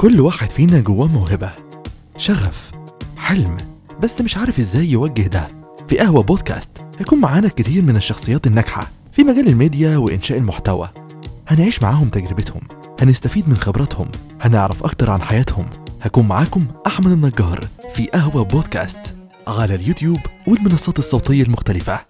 كل واحد فينا جواه موهبة شغف حلم بس مش عارف إزاي يوجه ده. في قهوة بودكاست هيكون معانا كتير من الشخصيات الناجحة في مجال الميديا وإنشاء المحتوى. هنعيش معاهم تجربتهم هنستفيد من خبراتهم هنعرف أكتر عن حياتهم. هكون معاكم أحمد النجار في قهوة بودكاست على اليوتيوب والمنصات الصوتية المختلفة.